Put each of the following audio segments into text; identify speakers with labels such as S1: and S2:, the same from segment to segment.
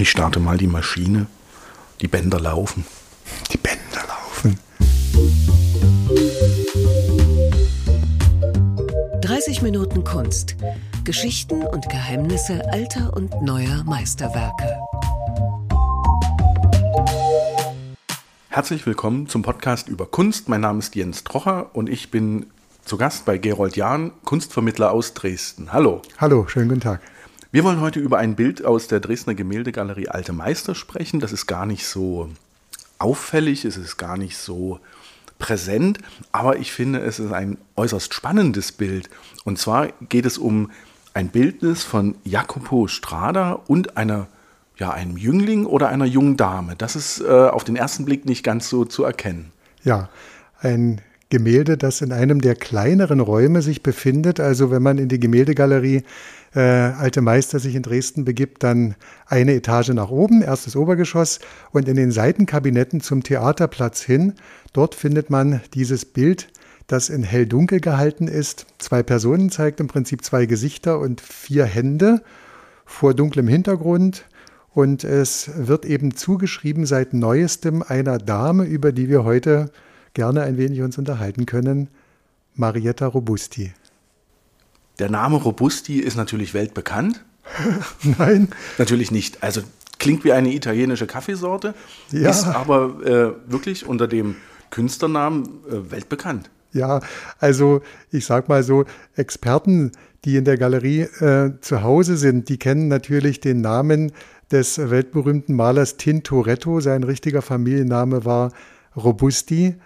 S1: Ich starte mal die Maschine. Die Bänder laufen.
S2: Die Bänder laufen.
S3: 30 Minuten Kunst. Geschichten und Geheimnisse alter und neuer Meisterwerke.
S1: Herzlich willkommen zum Podcast über Kunst. Mein Name ist Jens Trocher und ich bin zu Gast bei Gerold Jahn, Kunstvermittler aus Dresden. Hallo.
S2: Hallo, schönen guten Tag.
S1: Wir wollen heute über ein Bild aus der Dresdner Gemäldegalerie Alte Meister sprechen. Das ist gar nicht so auffällig, es ist gar nicht so präsent, aber ich finde, es ist ein äußerst spannendes Bild. Und zwar geht es um ein Bildnis von Jacopo Strada und einer, ja, einem Jüngling oder einer jungen Dame. Das ist äh, auf den ersten Blick nicht ganz so zu erkennen.
S2: Ja, ein Gemälde, das in einem der kleineren Räume sich befindet. Also wenn man in die Gemäldegalerie äh, Alte Meister sich in Dresden begibt, dann eine Etage nach oben, erstes Obergeschoss und in den Seitenkabinetten zum Theaterplatz hin. Dort findet man dieses Bild, das in hell-dunkel gehalten ist. Zwei Personen zeigt im Prinzip zwei Gesichter und vier Hände vor dunklem Hintergrund. Und es wird eben zugeschrieben seit neuestem einer Dame, über die wir heute gerne ein wenig uns unterhalten können, Marietta Robusti.
S1: Der Name Robusti ist natürlich weltbekannt.
S2: Nein.
S1: Natürlich nicht. Also klingt wie eine italienische Kaffeesorte, ja. ist aber äh, wirklich unter dem Künstlernamen äh, weltbekannt.
S2: Ja, also ich sag mal so, Experten, die in der Galerie äh, zu Hause sind, die kennen natürlich den Namen des weltberühmten Malers Tintoretto. Sein richtiger Familienname war Robusti.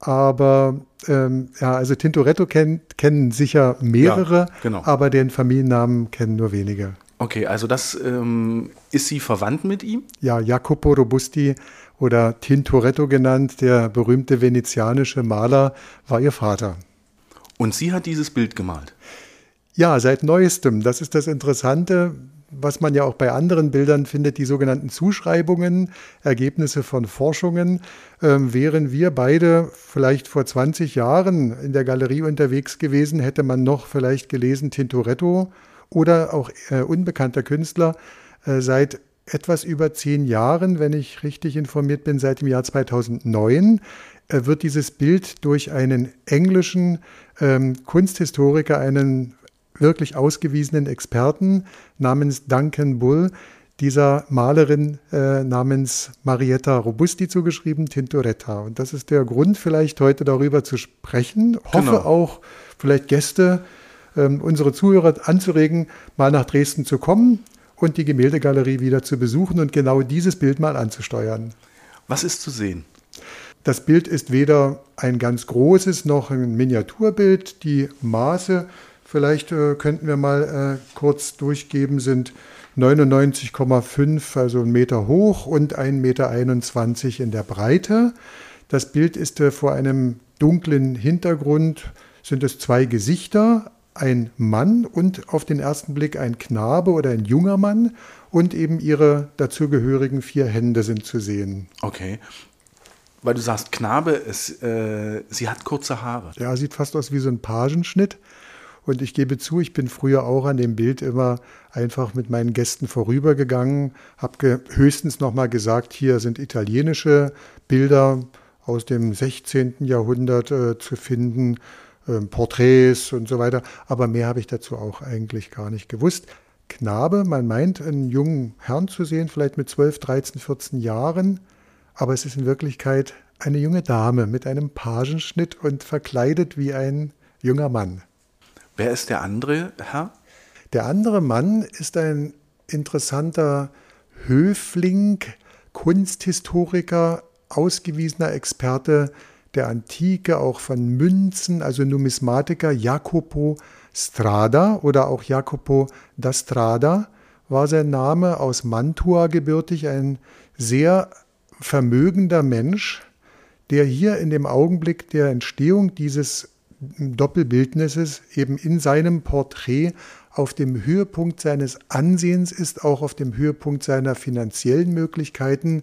S2: Aber ähm, ja, also Tintoretto kennt, kennen sicher mehrere, ja, genau. aber den Familiennamen kennen nur wenige.
S1: Okay, also das ähm, ist sie verwandt mit ihm?
S2: Ja, Jacopo Robusti oder Tintoretto genannt, der berühmte venezianische Maler, war ihr Vater.
S1: Und sie hat dieses Bild gemalt?
S2: Ja, seit neuestem. Das ist das Interessante was man ja auch bei anderen Bildern findet, die sogenannten Zuschreibungen, Ergebnisse von Forschungen. Ähm, wären wir beide vielleicht vor 20 Jahren in der Galerie unterwegs gewesen, hätte man noch vielleicht gelesen Tintoretto oder auch äh, unbekannter Künstler. Äh, seit etwas über zehn Jahren, wenn ich richtig informiert bin, seit dem Jahr 2009, äh, wird dieses Bild durch einen englischen ähm, Kunsthistoriker, einen wirklich ausgewiesenen Experten namens Duncan Bull dieser Malerin äh, namens Marietta Robusti zugeschrieben, Tintoretta. Und das ist der Grund, vielleicht heute darüber zu sprechen. Hoffe genau. auch, vielleicht Gäste, ähm, unsere Zuhörer anzuregen, mal nach Dresden zu kommen und die Gemäldegalerie wieder zu besuchen und genau dieses Bild mal anzusteuern.
S1: Was ist zu sehen?
S2: Das Bild ist weder ein ganz großes noch ein Miniaturbild. Die Maße vielleicht äh, könnten wir mal äh, kurz durchgeben, sind 99,5, also ein Meter hoch und 1,21 Meter in der Breite. Das Bild ist äh, vor einem dunklen Hintergrund, sind es zwei Gesichter, ein Mann und auf den ersten Blick ein Knabe oder ein junger Mann und eben ihre dazugehörigen vier Hände sind zu sehen.
S1: Okay. Weil du sagst, Knabe, es, äh, sie hat kurze Haare.
S2: Ja, sieht fast aus wie so ein Pagenschnitt. Und ich gebe zu, ich bin früher auch an dem Bild immer einfach mit meinen Gästen vorübergegangen, habe höchstens noch mal gesagt, hier sind italienische Bilder aus dem 16. Jahrhundert äh, zu finden, äh, Porträts und so weiter. Aber mehr habe ich dazu auch eigentlich gar nicht gewusst. Knabe, man meint, einen jungen Herrn zu sehen, vielleicht mit 12, 13, 14 Jahren, aber es ist in Wirklichkeit eine junge Dame mit einem Pagenschnitt und verkleidet wie ein junger Mann.
S1: Wer ist der andere Herr?
S2: Der andere Mann ist ein interessanter Höfling, Kunsthistoriker, ausgewiesener Experte der Antike, auch von Münzen, also Numismatiker Jacopo Strada oder auch Jacopo da Strada war sein Name, aus Mantua gebürtig, ein sehr vermögender Mensch, der hier in dem Augenblick der Entstehung dieses Doppelbildnisses eben in seinem Porträt auf dem Höhepunkt seines Ansehens ist, auch auf dem Höhepunkt seiner finanziellen Möglichkeiten.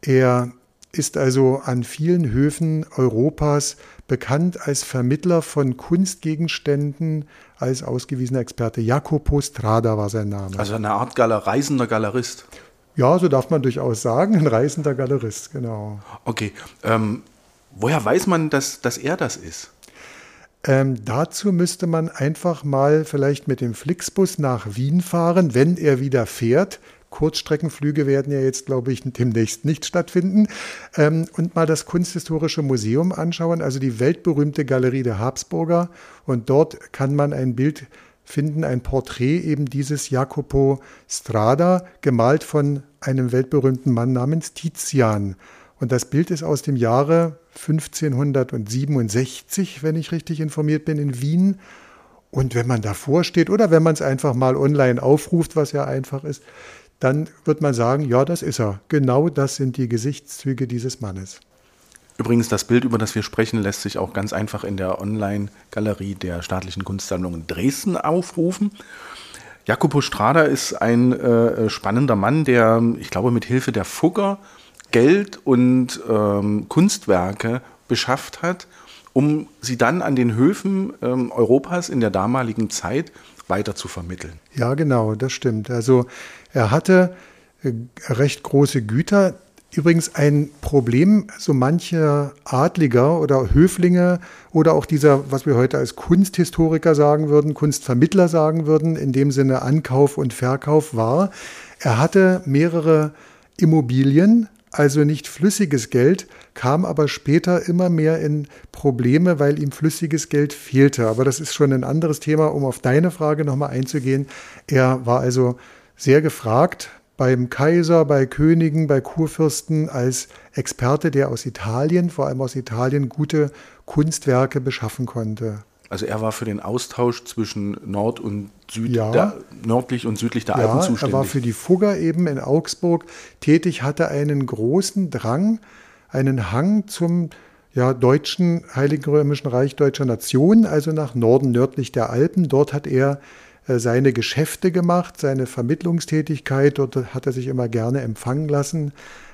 S2: Er ist also an vielen Höfen Europas bekannt als Vermittler von Kunstgegenständen, als ausgewiesener Experte. Jacopo Strada war sein Name.
S1: Also eine Art Galer, reisender Galerist.
S2: Ja, so darf man durchaus sagen, ein reisender Galerist, genau.
S1: Okay, ähm, woher weiß man, dass, dass er das ist?
S2: Ähm, dazu müsste man einfach mal vielleicht mit dem Flixbus nach Wien fahren, wenn er wieder fährt. Kurzstreckenflüge werden ja jetzt, glaube ich, demnächst nicht stattfinden. Ähm, und mal das Kunsthistorische Museum anschauen, also die weltberühmte Galerie der Habsburger. Und dort kann man ein Bild finden, ein Porträt eben dieses Jacopo Strada, gemalt von einem weltberühmten Mann namens Tizian. Und das Bild ist aus dem Jahre 1567, wenn ich richtig informiert bin, in Wien. Und wenn man davor steht oder wenn man es einfach mal online aufruft, was ja einfach ist, dann wird man sagen, ja, das ist er. Genau das sind die Gesichtszüge dieses Mannes.
S1: Übrigens, das Bild, über das wir sprechen, lässt sich auch ganz einfach in der Online-Galerie der Staatlichen Kunstsammlung in Dresden aufrufen. Jacopo Strada ist ein äh, spannender Mann, der, ich glaube, mit Hilfe der Fugger Geld und ähm, Kunstwerke beschafft hat, um sie dann an den Höfen ähm, Europas in der damaligen Zeit weiter zu vermitteln.
S2: Ja, genau, das stimmt. Also er hatte äh, recht große Güter. Übrigens ein Problem, so manche Adliger oder Höflinge oder auch dieser, was wir heute als Kunsthistoriker sagen würden, Kunstvermittler sagen würden, in dem Sinne Ankauf und Verkauf war, er hatte mehrere Immobilien, also nicht flüssiges Geld, kam aber später immer mehr in Probleme, weil ihm flüssiges Geld fehlte. Aber das ist schon ein anderes Thema, um auf deine Frage nochmal einzugehen. Er war also sehr gefragt beim Kaiser, bei Königen, bei Kurfürsten als Experte, der aus Italien, vor allem aus Italien, gute Kunstwerke beschaffen konnte.
S1: Also er war für den Austausch zwischen Nord und Süd, ja. der, nördlich und südlich der
S2: ja,
S1: Alpen zuständig.
S2: Er war für die Fugger eben in Augsburg tätig, hatte einen großen Drang, einen Hang zum ja, deutschen Heiligen Römischen Reich deutscher Nation, also nach Norden nördlich der Alpen. Dort hat er äh, seine Geschäfte gemacht, seine Vermittlungstätigkeit. Dort hat er sich immer gerne empfangen lassen.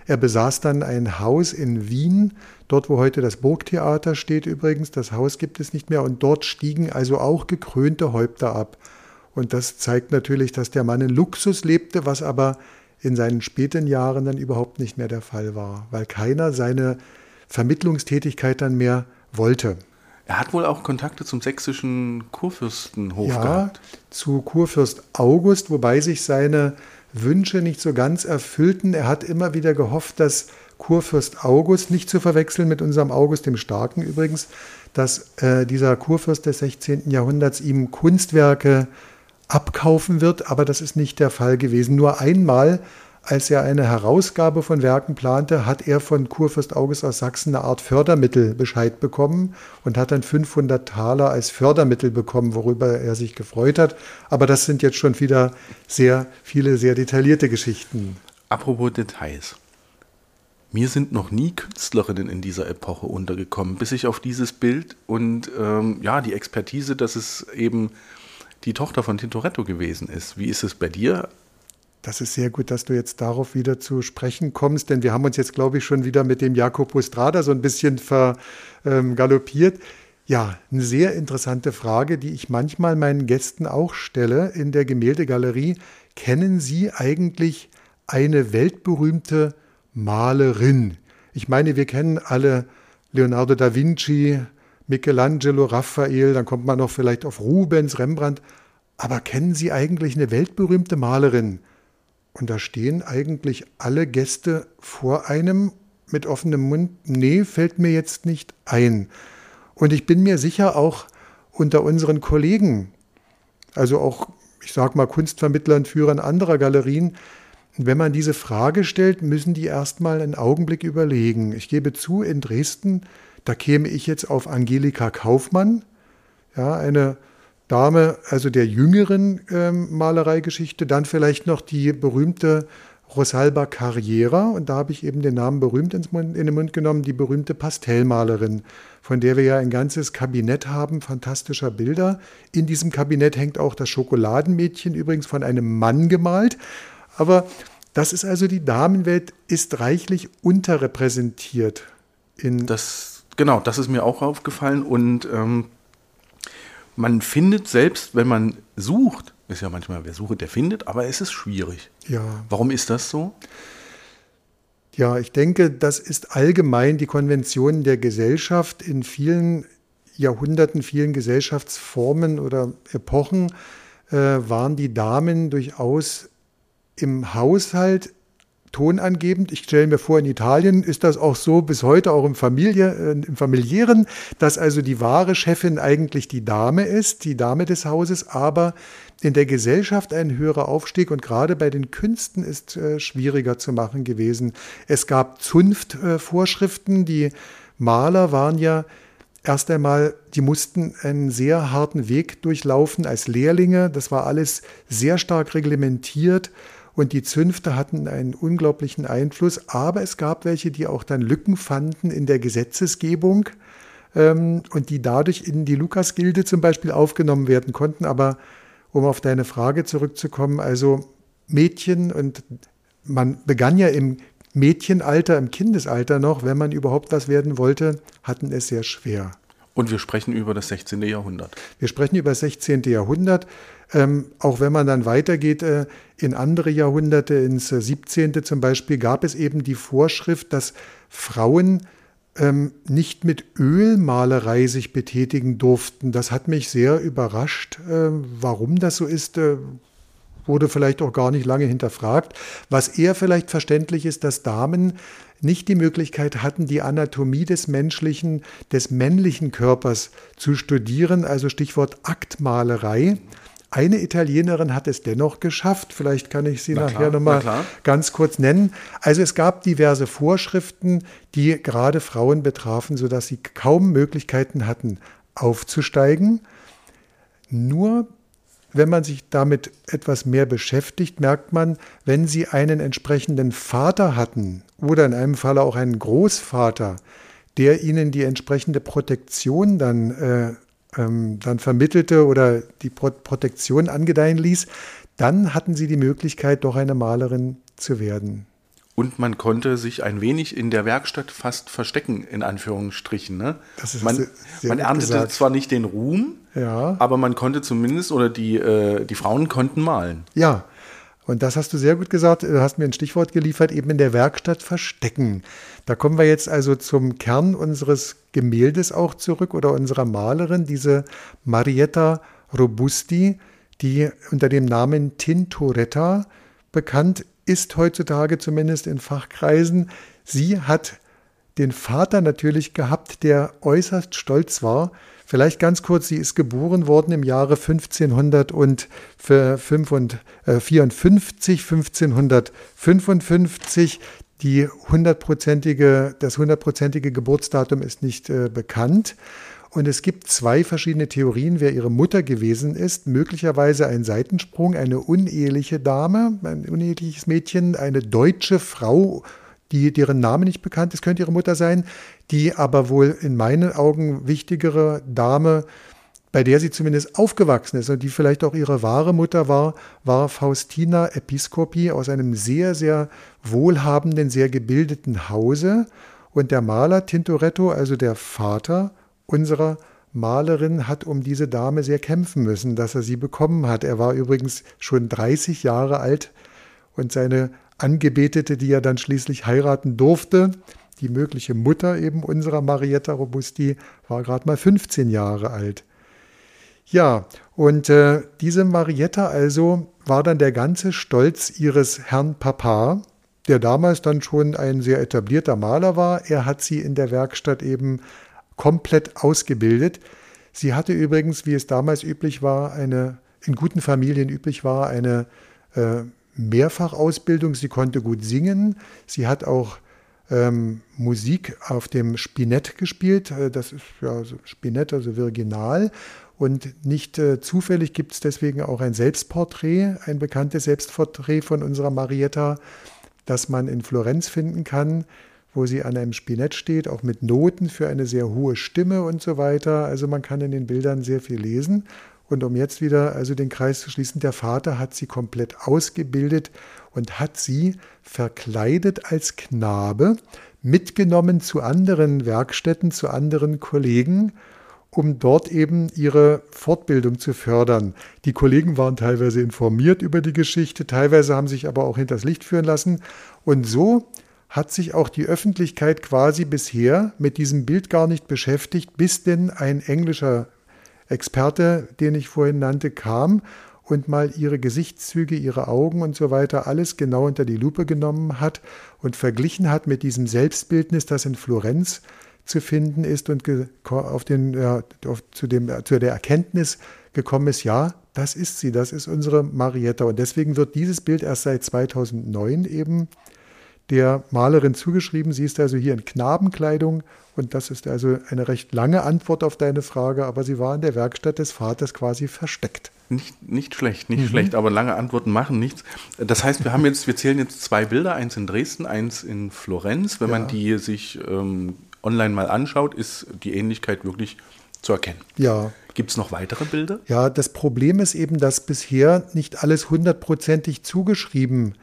S2: Er besaß dann ein Haus in Wien, dort wo heute das Burgtheater steht übrigens. Das Haus gibt es nicht mehr und dort stiegen also auch gekrönte Häupter ab. Und das zeigt natürlich, dass der Mann in Luxus lebte, was aber in seinen späten Jahren dann überhaupt nicht mehr der Fall war, weil keiner seine Vermittlungstätigkeit dann mehr wollte.
S1: Er hat wohl auch Kontakte zum sächsischen Kurfürstenhof
S2: ja,
S1: gehabt.
S2: Zu Kurfürst August, wobei sich seine Wünsche nicht so ganz erfüllten. Er hat immer wieder gehofft, dass Kurfürst August, nicht zu verwechseln mit unserem August dem Starken übrigens, dass äh, dieser Kurfürst des 16. Jahrhunderts ihm Kunstwerke abkaufen wird, aber das ist nicht der Fall gewesen. Nur einmal als er eine Herausgabe von Werken plante, hat er von Kurfürst August aus Sachsen eine Art Fördermittelbescheid bekommen und hat dann 500 Taler als Fördermittel bekommen, worüber er sich gefreut hat. Aber das sind jetzt schon wieder sehr viele, sehr detaillierte Geschichten.
S1: Apropos Details. Mir sind noch nie Künstlerinnen in dieser Epoche untergekommen, bis ich auf dieses Bild und ähm, ja, die Expertise, dass es eben die Tochter von Tintoretto gewesen ist. Wie ist es bei dir?
S2: Das ist sehr gut, dass du jetzt darauf wieder zu sprechen kommst, denn wir haben uns jetzt, glaube ich, schon wieder mit dem Jacopo Strada so ein bisschen vergaloppiert. Ja, eine sehr interessante Frage, die ich manchmal meinen Gästen auch stelle in der Gemäldegalerie. Kennen Sie eigentlich eine weltberühmte Malerin? Ich meine, wir kennen alle Leonardo da Vinci, Michelangelo, Raphael, dann kommt man noch vielleicht auf Rubens, Rembrandt. Aber kennen Sie eigentlich eine weltberühmte Malerin? Und da stehen eigentlich alle Gäste vor einem mit offenem Mund. Nee, fällt mir jetzt nicht ein. Und ich bin mir sicher auch unter unseren Kollegen, also auch, ich sag mal, Kunstvermittlern, Führern anderer Galerien, wenn man diese Frage stellt, müssen die erstmal einen Augenblick überlegen. Ich gebe zu, in Dresden, da käme ich jetzt auf Angelika Kaufmann, ja, eine Dame, also der jüngeren ähm, Malereigeschichte, dann vielleicht noch die berühmte Rosalba Carriera, und da habe ich eben den Namen berühmt ins Mund, in den Mund genommen, die berühmte Pastellmalerin, von der wir ja ein ganzes Kabinett haben, fantastischer Bilder. In diesem Kabinett hängt auch das Schokoladenmädchen, übrigens von einem Mann gemalt. Aber das ist also die Damenwelt, ist reichlich unterrepräsentiert.
S1: In das, genau, das ist mir auch aufgefallen und ähm man findet selbst, wenn man sucht, Ist ja manchmal, wer sucht, der findet, aber es ist schwierig.
S2: Ja.
S1: Warum ist das so?
S2: Ja, ich denke, das ist allgemein die Konvention der Gesellschaft in vielen Jahrhunderten, vielen Gesellschaftsformen oder Epochen äh, waren die Damen durchaus im Haushalt tonangebend. Ich stelle mir vor, in Italien ist das auch so bis heute, auch im, Familie, äh, im familiären, dass also die wahre Chefin eigentlich die Dame ist, die Dame des Hauses, aber in der Gesellschaft ein höherer Aufstieg und gerade bei den Künsten ist äh, schwieriger zu machen gewesen. Es gab Zunftvorschriften, äh, die Maler waren ja erst einmal, die mussten einen sehr harten Weg durchlaufen als Lehrlinge. Das war alles sehr stark reglementiert und die Zünfte hatten einen unglaublichen Einfluss. Aber es gab welche, die auch dann Lücken fanden in der Gesetzesgebung ähm, und die dadurch in die Lukasgilde zum Beispiel aufgenommen werden konnten. Aber um auf deine Frage zurückzukommen, also Mädchen und man begann ja im Mädchenalter, im Kindesalter noch, wenn man überhaupt was werden wollte, hatten es sehr schwer.
S1: Und wir sprechen über das 16. Jahrhundert.
S2: Wir sprechen über das 16. Jahrhundert. Ähm, auch wenn man dann weitergeht äh, in andere Jahrhunderte, ins 17. Äh, zum Beispiel, gab es eben die Vorschrift, dass Frauen ähm, nicht mit Ölmalerei sich betätigen durften. Das hat mich sehr überrascht. Äh, warum das so ist, äh, wurde vielleicht auch gar nicht lange hinterfragt. Was eher vielleicht verständlich ist, dass Damen nicht die Möglichkeit hatten, die Anatomie des menschlichen, des männlichen Körpers zu studieren, also Stichwort Aktmalerei. Eine Italienerin hat es dennoch geschafft. Vielleicht kann ich sie na nachher nochmal ganz kurz nennen. Also es gab diverse Vorschriften, die gerade Frauen betrafen, sodass sie kaum Möglichkeiten hatten, aufzusteigen. Nur wenn man sich damit etwas mehr beschäftigt, merkt man, wenn sie einen entsprechenden Vater hatten oder in einem Falle auch einen Großvater, der ihnen die entsprechende Protektion dann äh, ähm, dann vermittelte oder die Pro Protektion angedeihen ließ, dann hatten sie die Möglichkeit, doch eine Malerin zu werden.
S1: Und man konnte sich ein wenig in der Werkstatt fast verstecken, in Anführungsstrichen. Ne?
S2: Das ist
S1: man,
S2: sehr, sehr
S1: man erntete gesagt. zwar nicht den Ruhm,
S2: ja.
S1: aber man konnte zumindest, oder die, äh, die Frauen konnten malen.
S2: Ja, und das hast du sehr gut gesagt. Du hast mir ein Stichwort geliefert, eben in der Werkstatt verstecken. Da kommen wir jetzt also zum Kern unseres Gemäldes auch zurück oder unserer Malerin, diese Marietta Robusti, die unter dem Namen Tintoretta bekannt ist heutzutage zumindest in Fachkreisen. Sie hat den Vater natürlich gehabt, der äußerst stolz war Vielleicht ganz kurz, sie ist geboren worden im Jahre 1554, 1555. Die hundertprozentige, das hundertprozentige Geburtsdatum ist nicht äh, bekannt. Und es gibt zwei verschiedene Theorien, wer ihre Mutter gewesen ist. Möglicherweise ein Seitensprung, eine uneheliche Dame, ein uneheliches Mädchen, eine deutsche Frau die, deren Name nicht bekannt ist, könnte ihre Mutter sein, die aber wohl in meinen Augen wichtigere Dame, bei der sie zumindest aufgewachsen ist und die vielleicht auch ihre wahre Mutter war, war Faustina Episcopi aus einem sehr, sehr wohlhabenden, sehr gebildeten Hause. Und der Maler Tintoretto, also der Vater unserer Malerin, hat um diese Dame sehr kämpfen müssen, dass er sie bekommen hat. Er war übrigens schon 30 Jahre alt und seine Angebetete, die er dann schließlich heiraten durfte. Die mögliche Mutter eben unserer Marietta Robusti war gerade mal 15 Jahre alt. Ja, und äh, diese Marietta also war dann der ganze Stolz ihres Herrn Papa, der damals dann schon ein sehr etablierter Maler war. Er hat sie in der Werkstatt eben komplett ausgebildet. Sie hatte übrigens, wie es damals üblich war, eine in guten Familien üblich war, eine äh, Mehrfachausbildung. Sie konnte gut singen. Sie hat auch ähm, Musik auf dem Spinett gespielt. Äh, das ist ja Spinett, also Virginal. Und nicht äh, zufällig gibt es deswegen auch ein Selbstporträt, ein bekanntes Selbstporträt von unserer Marietta, das man in Florenz finden kann, wo sie an einem Spinett steht, auch mit Noten für eine sehr hohe Stimme und so weiter. Also man kann in den Bildern sehr viel lesen. Und um jetzt wieder also den Kreis zu schließen, der Vater hat sie komplett ausgebildet und hat sie verkleidet als Knabe mitgenommen zu anderen Werkstätten, zu anderen Kollegen um dort eben ihre Fortbildung zu fördern. Die Kollegen waren teilweise informiert über die Geschichte, teilweise haben sich aber auch hinters Licht führen lassen. Und so hat sich auch die Öffentlichkeit quasi bisher mit diesem Bild gar nicht beschäftigt, bis denn ein englischer Experte, den ich vorhin nannte, kam und mal ihre Gesichtszüge, ihre Augen und so weiter alles genau unter die Lupe genommen hat und verglichen hat mit diesem Selbstbildnis, das in Florenz zu finden ist und auf den, ja, auf, zu, dem, zu der Erkenntnis gekommen ist, ja, das ist sie, das ist unsere Marietta. Und deswegen wird dieses Bild erst seit 2009 eben der Malerin zugeschrieben. Sie ist also hier in Knabenkleidung und das ist also eine recht lange Antwort auf deine Frage, aber sie war in der Werkstatt des Vaters quasi versteckt.
S1: Nicht, nicht schlecht, nicht mhm. schlecht, aber lange Antworten machen nichts. Das heißt, wir haben jetzt, wir zählen jetzt zwei Bilder, eins in Dresden, eins in Florenz. Wenn ja. man die sich ähm, online mal anschaut, ist die Ähnlichkeit wirklich zu erkennen.
S2: Ja.
S1: Gibt es noch weitere Bilder?
S2: Ja, das Problem ist eben, dass bisher nicht alles hundertprozentig zugeschrieben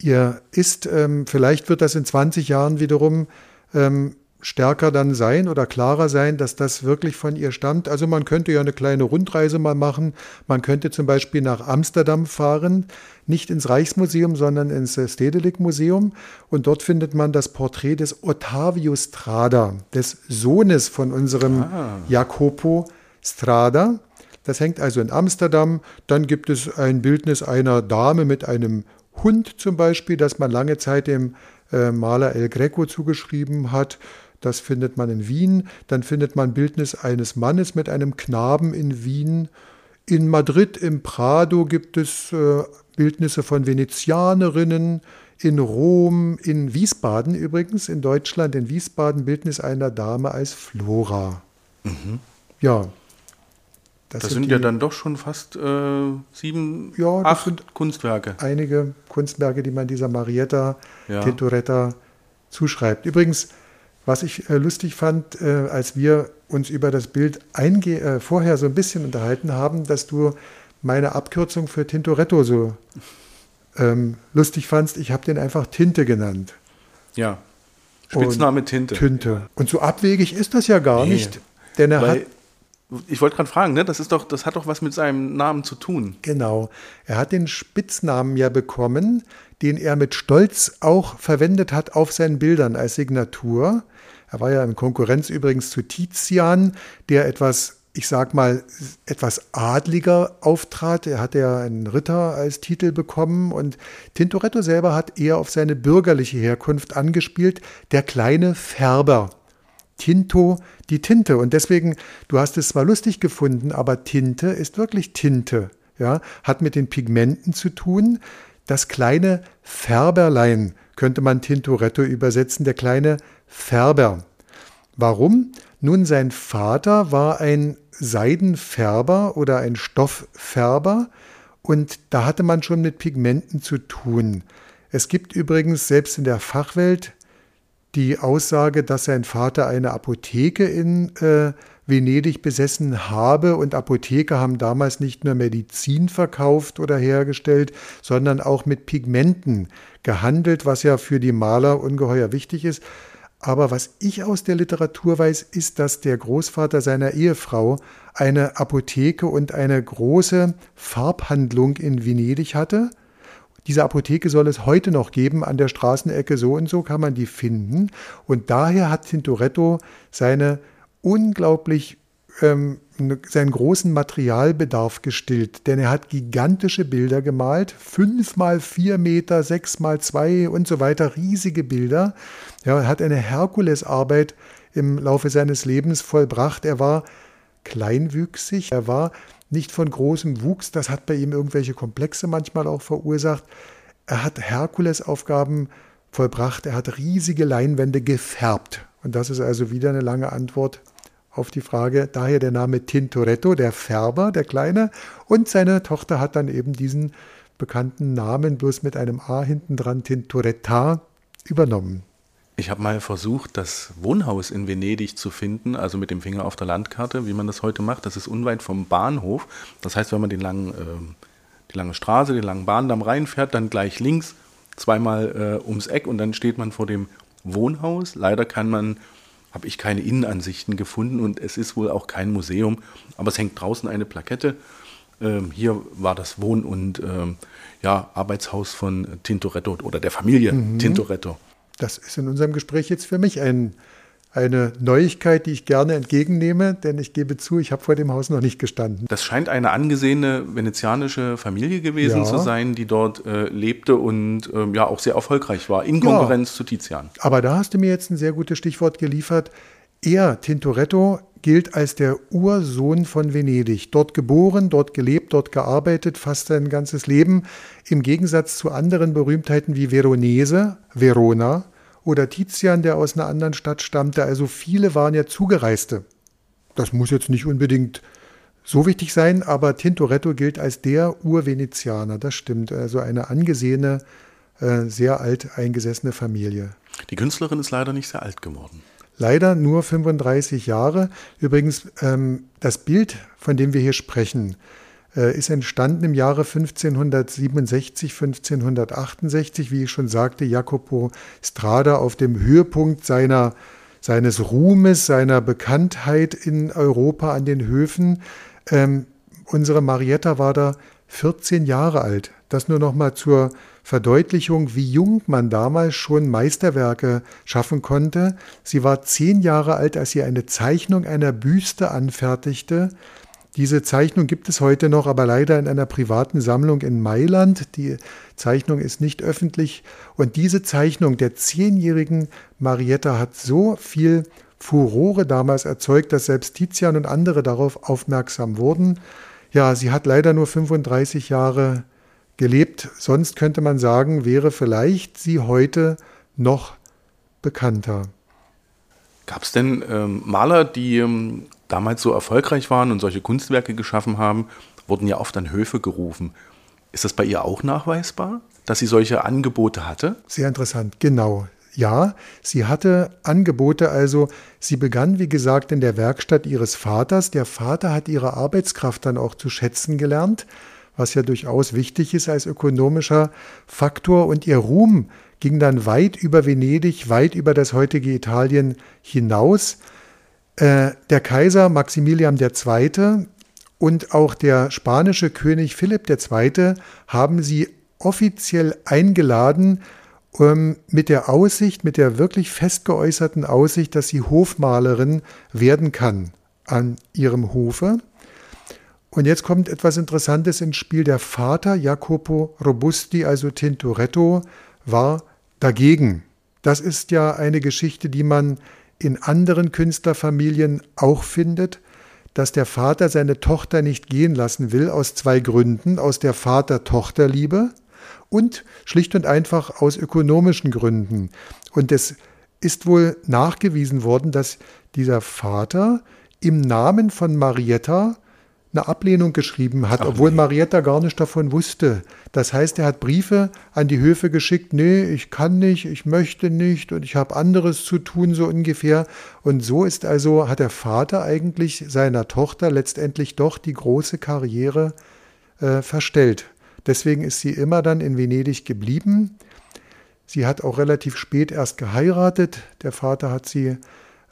S2: ihr ist. Ähm, vielleicht wird das in 20 Jahren wiederum ähm, stärker dann sein oder klarer sein, dass das wirklich von ihr stammt. Also man könnte ja eine kleine Rundreise mal machen. Man könnte zum Beispiel nach Amsterdam fahren, nicht ins Reichsmuseum, sondern ins Stedelijk Museum. Und dort findet man das Porträt des Ottavio Strada, des Sohnes von unserem ah. Jacopo Strada. Das hängt also in Amsterdam. Dann gibt es ein Bildnis einer Dame mit einem Hund zum Beispiel, das man lange Zeit dem äh, Maler El Greco zugeschrieben hat. Das findet man in Wien. Dann findet man Bildnis eines Mannes mit einem Knaben in Wien. In Madrid, im Prado gibt es äh, Bildnisse von Venezianerinnen. In Rom, in Wiesbaden übrigens, in Deutschland, in Wiesbaden Bildnis einer Dame als Flora. Mhm. Ja,
S1: das, das sind, sind ja dann doch schon fast äh, sieben, ja, acht Kunstwerke.
S2: Einige Kunstwerke, die man dieser Marietta ja. Tintoretta zuschreibt. Übrigens, was ich äh, lustig fand, äh, als wir uns über das Bild äh, vorher so ein bisschen unterhalten haben, dass du meine Abkürzung für Tintoretto so ähm, lustig fandst. Ich habe den einfach Tinte genannt.
S1: Ja. Spitzname Tinte.
S2: Tinte. Und so abwegig ist das ja gar nee, nicht. Denn er hat
S1: ich wollte gerade fragen, ne? das, ist doch, das hat doch was mit seinem Namen zu tun.
S2: Genau. Er hat den Spitznamen ja bekommen, den er mit Stolz auch verwendet hat auf seinen Bildern als Signatur. Er war ja in Konkurrenz übrigens zu Tizian, der etwas, ich sag mal, etwas adliger auftrat. Er hatte ja einen Ritter als Titel bekommen und Tintoretto selber hat eher auf seine bürgerliche Herkunft angespielt, der kleine Färber. Tinto die Tinte. Und deswegen, du hast es zwar lustig gefunden, aber Tinte ist wirklich Tinte. Ja, hat mit den Pigmenten zu tun. Das kleine Färberlein könnte man Tintoretto übersetzen, der kleine Färber. Warum? Nun, sein Vater war ein Seidenfärber oder ein Stofffärber und da hatte man schon mit Pigmenten zu tun. Es gibt übrigens selbst in der Fachwelt die Aussage, dass sein Vater eine Apotheke in äh, Venedig besessen habe und Apotheker haben damals nicht nur Medizin verkauft oder hergestellt, sondern auch mit Pigmenten gehandelt, was ja für die Maler ungeheuer wichtig ist. Aber was ich aus der Literatur weiß, ist, dass der Großvater seiner Ehefrau eine Apotheke und eine große Farbhandlung in Venedig hatte diese Apotheke soll es heute noch geben an der Straßenecke, so und so kann man die finden. Und daher hat Tintoretto seine unglaublich ähm, seinen großen Materialbedarf gestillt, denn er hat gigantische Bilder gemalt, fünf mal vier Meter, sechs mal zwei und so weiter, riesige Bilder. Ja, er hat eine Herkulesarbeit im Laufe seines Lebens vollbracht. Er war kleinwüchsig, er war nicht von großem Wuchs. Das hat bei ihm irgendwelche Komplexe manchmal auch verursacht. Er hat Herkulesaufgaben vollbracht. Er hat riesige Leinwände gefärbt. Und das ist also wieder eine lange Antwort auf die Frage. Daher der Name Tintoretto, der Färber, der Kleine. Und seine Tochter hat dann eben diesen bekannten Namen bloß mit einem A hinten dran, Tintoretta, übernommen.
S1: Ich habe mal versucht, das Wohnhaus in Venedig zu finden, also mit dem Finger auf der Landkarte, wie man das heute macht. Das ist unweit vom Bahnhof. Das heißt, wenn man den langen, äh, die lange Straße, den langen Bahndamm reinfährt, dann gleich links zweimal äh, ums Eck und dann steht man vor dem Wohnhaus. Leider kann man habe ich keine Innenansichten gefunden und es ist wohl auch kein Museum, aber es hängt draußen eine Plakette. Ähm, hier war das Wohn- und ähm, ja, Arbeitshaus von Tintoretto oder der Familie mhm. Tintoretto.
S2: Das ist in unserem Gespräch jetzt für mich ein eine Neuigkeit, die ich gerne entgegennehme, denn ich gebe zu, ich habe vor dem Haus noch nicht gestanden.
S1: Das scheint eine angesehene venezianische Familie gewesen ja. zu sein, die dort äh, lebte und äh, ja auch sehr erfolgreich war, in Konkurrenz ja. zu Tizian.
S2: Aber da hast du mir jetzt ein sehr gutes Stichwort geliefert. Er, Tintoretto, gilt als der Ursohn von Venedig. Dort geboren, dort gelebt, dort gearbeitet, fast sein ganzes Leben. Im Gegensatz zu anderen Berühmtheiten wie Veronese, Verona, oder Tizian, der aus einer anderen Stadt stammte. Also viele waren ja Zugereiste. Das muss jetzt nicht unbedingt so wichtig sein, aber Tintoretto gilt als der Urvenezianer. Das stimmt. Also eine angesehene, äh, sehr alt eingesessene Familie.
S1: Die Künstlerin ist leider nicht sehr alt geworden.
S2: Leider nur 35 Jahre. Übrigens, ähm, das Bild, von dem wir hier sprechen, äh, ist entstanden im Jahre 1567, 1568, wie ich schon sagte, Jacopo Strada auf dem Höhepunkt seiner, seines Ruhmes, seiner Bekanntheit in Europa an den Höfen. Ähm, unsere Marietta war da 14 Jahre alt. Das nur noch mal zur Verdeutlichung, wie jung man damals schon Meisterwerke schaffen konnte. Sie war zehn Jahre alt, als sie eine Zeichnung einer Büste anfertigte, diese Zeichnung gibt es heute noch, aber leider in einer privaten Sammlung in Mailand. Die Zeichnung ist nicht öffentlich. Und diese Zeichnung der zehnjährigen Marietta hat so viel Furore damals erzeugt, dass selbst Tizian und andere darauf aufmerksam wurden. Ja, sie hat leider nur 35 Jahre gelebt. Sonst könnte man sagen, wäre vielleicht sie heute noch bekannter.
S1: Gab es denn ähm, Maler, die ähm, damals so erfolgreich waren und solche Kunstwerke geschaffen haben, wurden ja oft an Höfe gerufen. Ist das bei ihr auch nachweisbar, dass sie solche Angebote hatte?
S2: Sehr interessant, genau. Ja, sie hatte Angebote, also sie begann, wie gesagt, in der Werkstatt ihres Vaters. Der Vater hat ihre Arbeitskraft dann auch zu schätzen gelernt, was ja durchaus wichtig ist als ökonomischer Faktor. Und ihr Ruhm ging dann weit über Venedig, weit über das heutige Italien hinaus. Äh, der Kaiser Maximilian II. und auch der spanische König Philipp II. haben sie offiziell eingeladen, ähm, mit der Aussicht, mit der wirklich fest geäußerten Aussicht, dass sie Hofmalerin werden kann an ihrem Hofe. Und jetzt kommt etwas Interessantes ins Spiel. Der Vater Jacopo Robusti, also Tintoretto, war dagegen. Das ist ja eine Geschichte, die man in anderen Künstlerfamilien auch findet, dass der Vater seine Tochter nicht gehen lassen will aus zwei Gründen, aus der Vater-Tochter-Liebe und schlicht und einfach aus ökonomischen Gründen. Und es ist wohl nachgewiesen worden, dass dieser Vater im Namen von Marietta eine Ablehnung geschrieben hat, Ach, obwohl nee. Marietta gar nicht davon wusste. Das heißt, er hat Briefe an die Höfe geschickt, nee, ich kann nicht, ich möchte nicht und ich habe anderes zu tun, so ungefähr. Und so ist also, hat der Vater eigentlich seiner Tochter letztendlich doch die große Karriere äh, verstellt. Deswegen ist sie immer dann in Venedig geblieben. Sie hat auch relativ spät erst geheiratet. Der Vater hat sie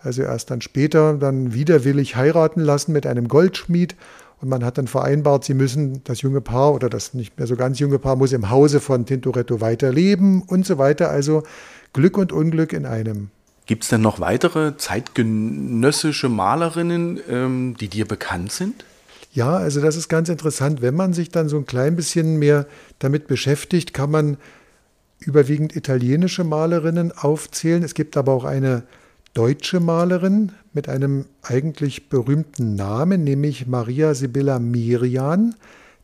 S2: also erst dann später dann widerwillig heiraten lassen mit einem Goldschmied und man hat dann vereinbart, sie müssen, das junge Paar oder das nicht mehr so ganz junge Paar muss im Hause von Tintoretto weiterleben und so weiter. Also Glück und Unglück in einem.
S1: Gibt es denn noch weitere zeitgenössische Malerinnen, ähm, die dir bekannt sind?
S2: Ja, also das ist ganz interessant. Wenn man sich dann so ein klein bisschen mehr damit beschäftigt, kann man überwiegend italienische Malerinnen aufzählen. Es gibt aber auch eine deutsche Malerin mit einem eigentlich berühmten Namen, nämlich Maria Sibylla Merian,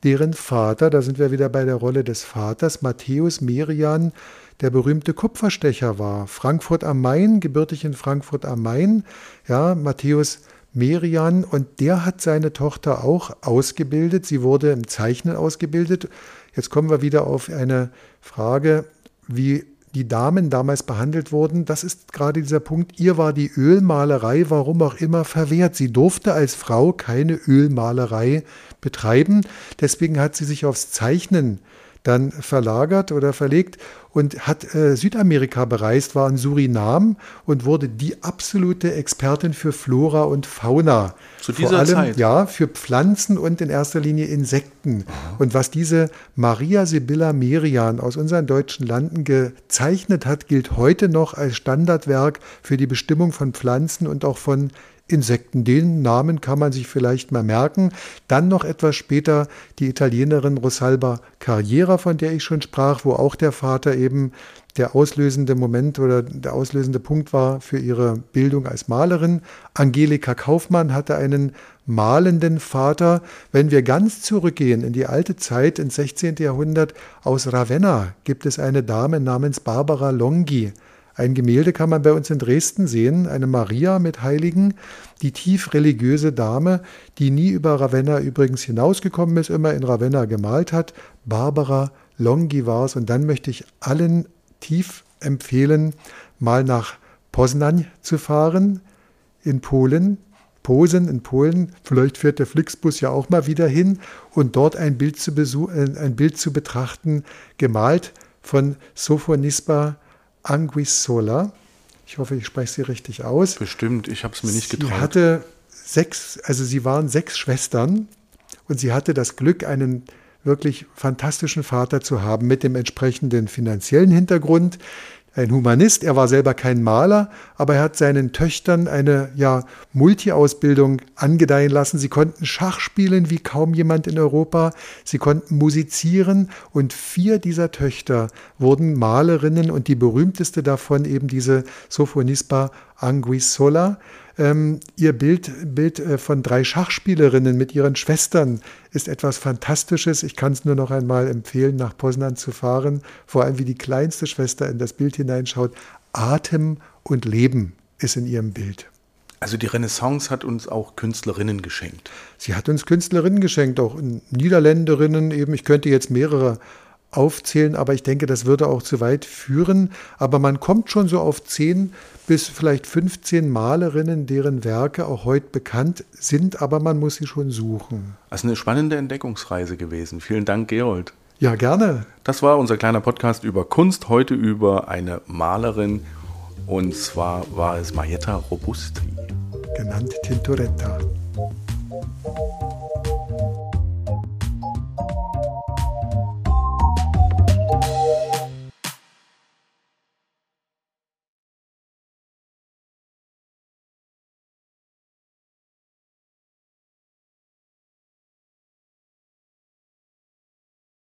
S2: deren Vater, da sind wir wieder bei der Rolle des Vaters, Matthäus Merian, der berühmte Kupferstecher war. Frankfurt am Main, gebürtig in Frankfurt am Main, ja, Matthäus Merian, und der hat seine Tochter auch ausgebildet. Sie wurde im Zeichnen ausgebildet. Jetzt kommen wir wieder auf eine Frage, wie die Damen damals behandelt wurden, das ist gerade dieser Punkt, ihr war die Ölmalerei, warum auch immer, verwehrt. Sie durfte als Frau keine Ölmalerei betreiben. Deswegen hat sie sich aufs Zeichnen dann verlagert oder verlegt und hat äh, Südamerika bereist, war in Surinam und wurde die absolute Expertin für Flora und Fauna.
S1: Zu dieser Vor allem, Zeit?
S2: Ja, für Pflanzen und in erster Linie Insekten. Aha. Und was diese Maria Sibylla Merian aus unseren deutschen Landen gezeichnet hat, gilt heute noch als Standardwerk für die Bestimmung von Pflanzen und auch von Insekten. Den Namen kann man sich vielleicht mal merken. Dann noch etwas später die Italienerin Rosalba Carriera, von der ich schon sprach, wo auch der Vater eben der auslösende Moment oder der auslösende Punkt war für ihre Bildung als Malerin. Angelika Kaufmann hatte einen malenden Vater. Wenn wir ganz zurückgehen in die alte Zeit, ins 16. Jahrhundert, aus Ravenna gibt es eine Dame namens Barbara Longhi. Ein Gemälde kann man bei uns in Dresden sehen, eine Maria mit Heiligen, die tief religiöse Dame, die nie über Ravenna übrigens hinausgekommen ist, immer in Ravenna gemalt hat. Barbara Longi war es. Und dann möchte ich allen tief empfehlen, mal nach Poznań zu fahren, in Polen, Posen in Polen. Vielleicht fährt der Flixbus ja auch mal wieder hin und dort ein Bild zu, äh, ein Bild zu betrachten, gemalt von Sophonisba Anguissola. Ich hoffe, ich spreche sie richtig aus.
S1: Bestimmt, ich habe es mir nicht getraut.
S2: Sie hatte sechs, also sie waren sechs Schwestern und sie hatte das Glück, einen wirklich fantastischen Vater zu haben mit dem entsprechenden finanziellen Hintergrund ein Humanist, er war selber kein Maler, aber er hat seinen Töchtern eine ja, Multi-Ausbildung angedeihen lassen. Sie konnten Schach spielen wie kaum jemand in Europa, sie konnten musizieren und vier dieser Töchter wurden Malerinnen und die berühmteste davon eben diese Sophonisba Anguissola. Ähm, ihr Bild, Bild äh, von drei Schachspielerinnen mit ihren Schwestern ist etwas Fantastisches. Ich kann es nur noch einmal empfehlen, nach Poznan zu fahren. Vor allem, wie die kleinste Schwester in das Bild hineinschaut. Atem und Leben ist in ihrem Bild.
S1: Also die Renaissance hat uns auch Künstlerinnen geschenkt.
S2: Sie hat uns Künstlerinnen geschenkt, auch Niederländerinnen eben. Ich könnte jetzt mehrere aufzählen, aber ich denke, das würde auch zu weit führen. Aber man kommt schon so auf zehn bis vielleicht 15 Malerinnen, deren Werke auch heute bekannt sind, aber man muss sie schon suchen.
S1: Also eine spannende Entdeckungsreise gewesen. Vielen Dank, Gerold.
S2: Ja, gerne.
S1: Das war unser kleiner Podcast über Kunst, heute über eine Malerin und zwar war es Marietta Robusti.
S2: Genannt Tintoretta.